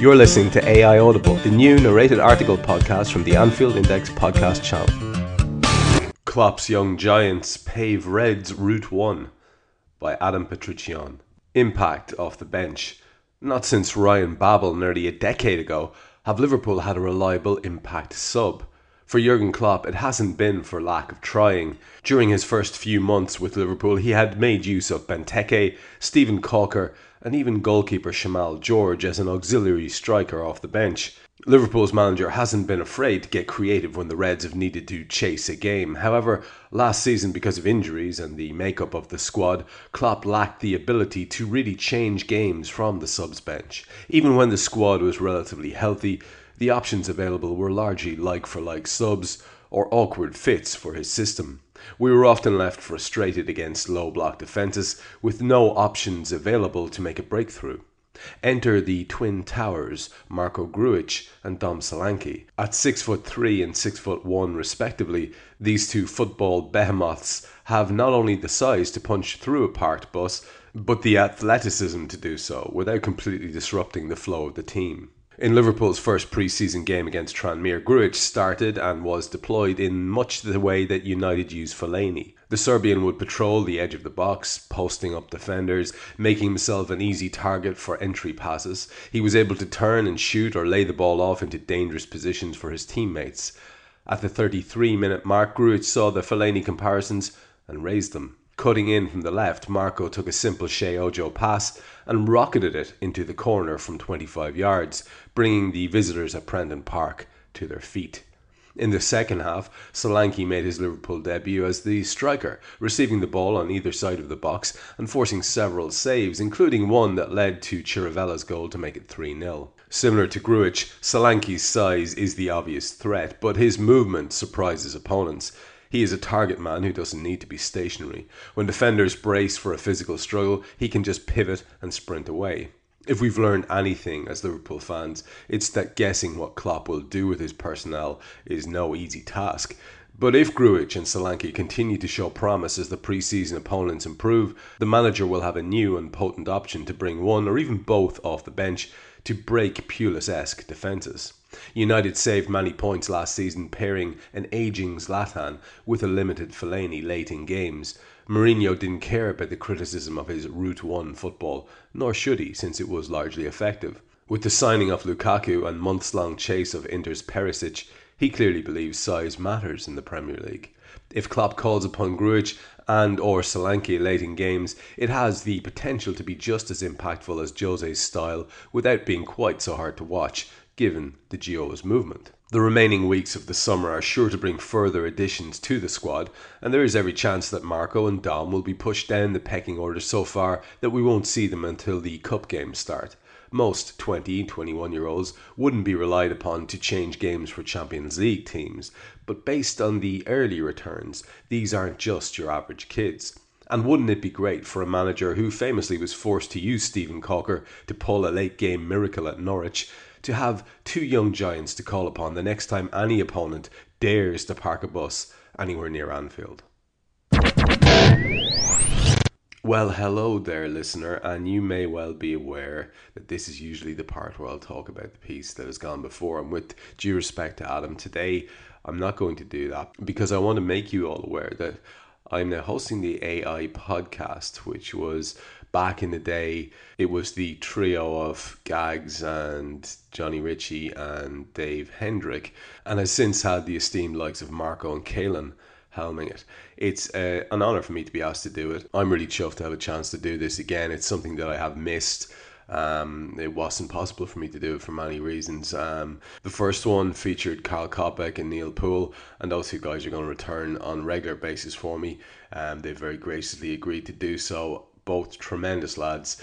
You're listening to AI Audible, the new narrated article podcast from the Anfield Index podcast channel. Klopp's Young Giants pave Reds Route 1 by Adam Patrician. Impact off the bench. Not since Ryan Babel nearly a decade ago have Liverpool had a reliable impact sub. For Jurgen Klopp, it hasn't been for lack of trying. During his first few months with Liverpool, he had made use of Benteke, Steven Caulker, and even goalkeeper Shamal George as an auxiliary striker off the bench. Liverpool's manager hasn't been afraid to get creative when the Reds have needed to chase a game. However, last season, because of injuries and the makeup of the squad, Klopp lacked the ability to really change games from the subs bench. Even when the squad was relatively healthy, the options available were largely like for like subs or awkward fits for his system. We were often left frustrated against low block defences with no options available to make a breakthrough. Enter the twin towers, Marko Grujic and Dom Solanke. At six foot three and six foot one respectively, these two football behemoths have not only the size to punch through a parked bus, but the athleticism to do so without completely disrupting the flow of the team. In Liverpool's first pre-season game against Tranmere, Grujic started and was deployed in much the way that United used Fellaini. The Serbian would patrol the edge of the box, posting up defenders, making himself an easy target for entry passes. He was able to turn and shoot or lay the ball off into dangerous positions for his teammates. At the 33 minute mark, Grujic saw the Fellaini comparisons and raised them. Cutting in from the left, Marko took a simple Sheyi Ojo pass and rocketed it into the corner from 25 yards, bringing the visitors at Prenton Park to their feet. In the second half, Solanke made his Liverpool debut as the striker, receiving the ball on either side of the box and forcing several saves, including one that led to Chirivella's goal to make it 3 0. Similar to Grujic, Solanke's size is the obvious threat, but his movement surprises opponents. He is a target man who doesn't need to be stationary. When defenders brace for a physical struggle, he can just pivot and sprint away. If we've learned anything as Liverpool fans, it's that guessing what Klopp will do with his personnel is no easy task. But if Grujic and Solanke continue to show promise as the pre-season opponents improve, the manager will have a new and potent option to bring one or even both off the bench to break Pulis-esque defences. United saved many points last season pairing an ageing Zlatan with a limited Fellaini late in games. Mourinho didn't care about the criticism of his Route 1 football, nor should he, since it was largely effective. With the signing of Lukaku and months long chase of Inter's Perisic, he clearly believes size matters in the Premier League. If Klopp calls upon Grujic and or Solanke late in games, it has the potential to be just as impactful as Jose's style without being quite so hard to watch, given the Gio's movement. The remaining weeks of the summer are sure to bring further additions to the squad, and there is every chance that Marko and Dom will be pushed down the pecking order so far that we won't see them until the cup games start. Most 20, 21 year olds wouldn't be relied upon to change games for Champions League teams, but based on the early returns, these aren't just your average kids. And wouldn't it be great for a manager who famously was forced to use Steven Caulker to pull a late game miracle at Norwich to have two young giants to call upon the next time any opponent dares to park a bus anywhere near Anfield. Well, hello there, listener, and you may well be aware that this is usually the part where I'll talk about the piece that has gone before. And with due respect to Adam, today I'm not going to do that because I want to make you all aware that I'm now hosting the AI podcast, which was back in the day, it was the trio of Gags and Johnny Ritchie and Dave Hendrick, and has since had the esteemed likes of Marco and Kalen helming it. It's uh, an honour for me to be asked to do it. I'm really chuffed to have a chance to do this again. It's something that I have missed. Um, it wasn't possible for me to do it for many reasons. Um, the first one featured Karl Kopek and Neil Poole, and those two guys are going to return on regular basis for me. Um, they've very graciously agreed to do so. Both tremendous lads,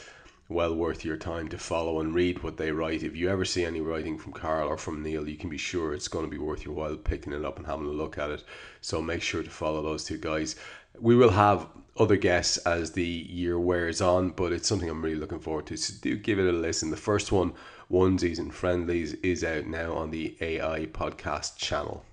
well worth your time to follow and read what they write. If you ever see any writing from Carl or from Neil, you can be sure it's going to be worth your while picking it up and having a look at it. So make sure to follow those two guys. We will have other guests as the year wears on, but it's something I'm really looking forward to. So do give it a listen. The first one, Onesies and Friendlies, is out now on the AI podcast channel.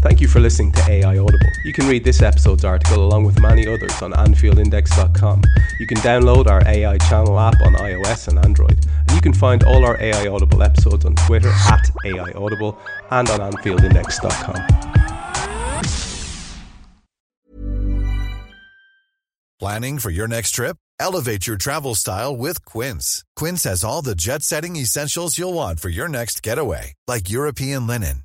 Thank you for listening to AI Audible. You can read this episode's article along with many others on AnfieldIndex.com. You can download our AI channel app on iOS and Android. And you can find all our AI Audible episodes on Twitter at AI Audible and on AnfieldIndex.com. Planning for your next trip? Elevate your travel style with Quince. Quince has all the jet setting essentials you'll want for your next getaway, like European linen,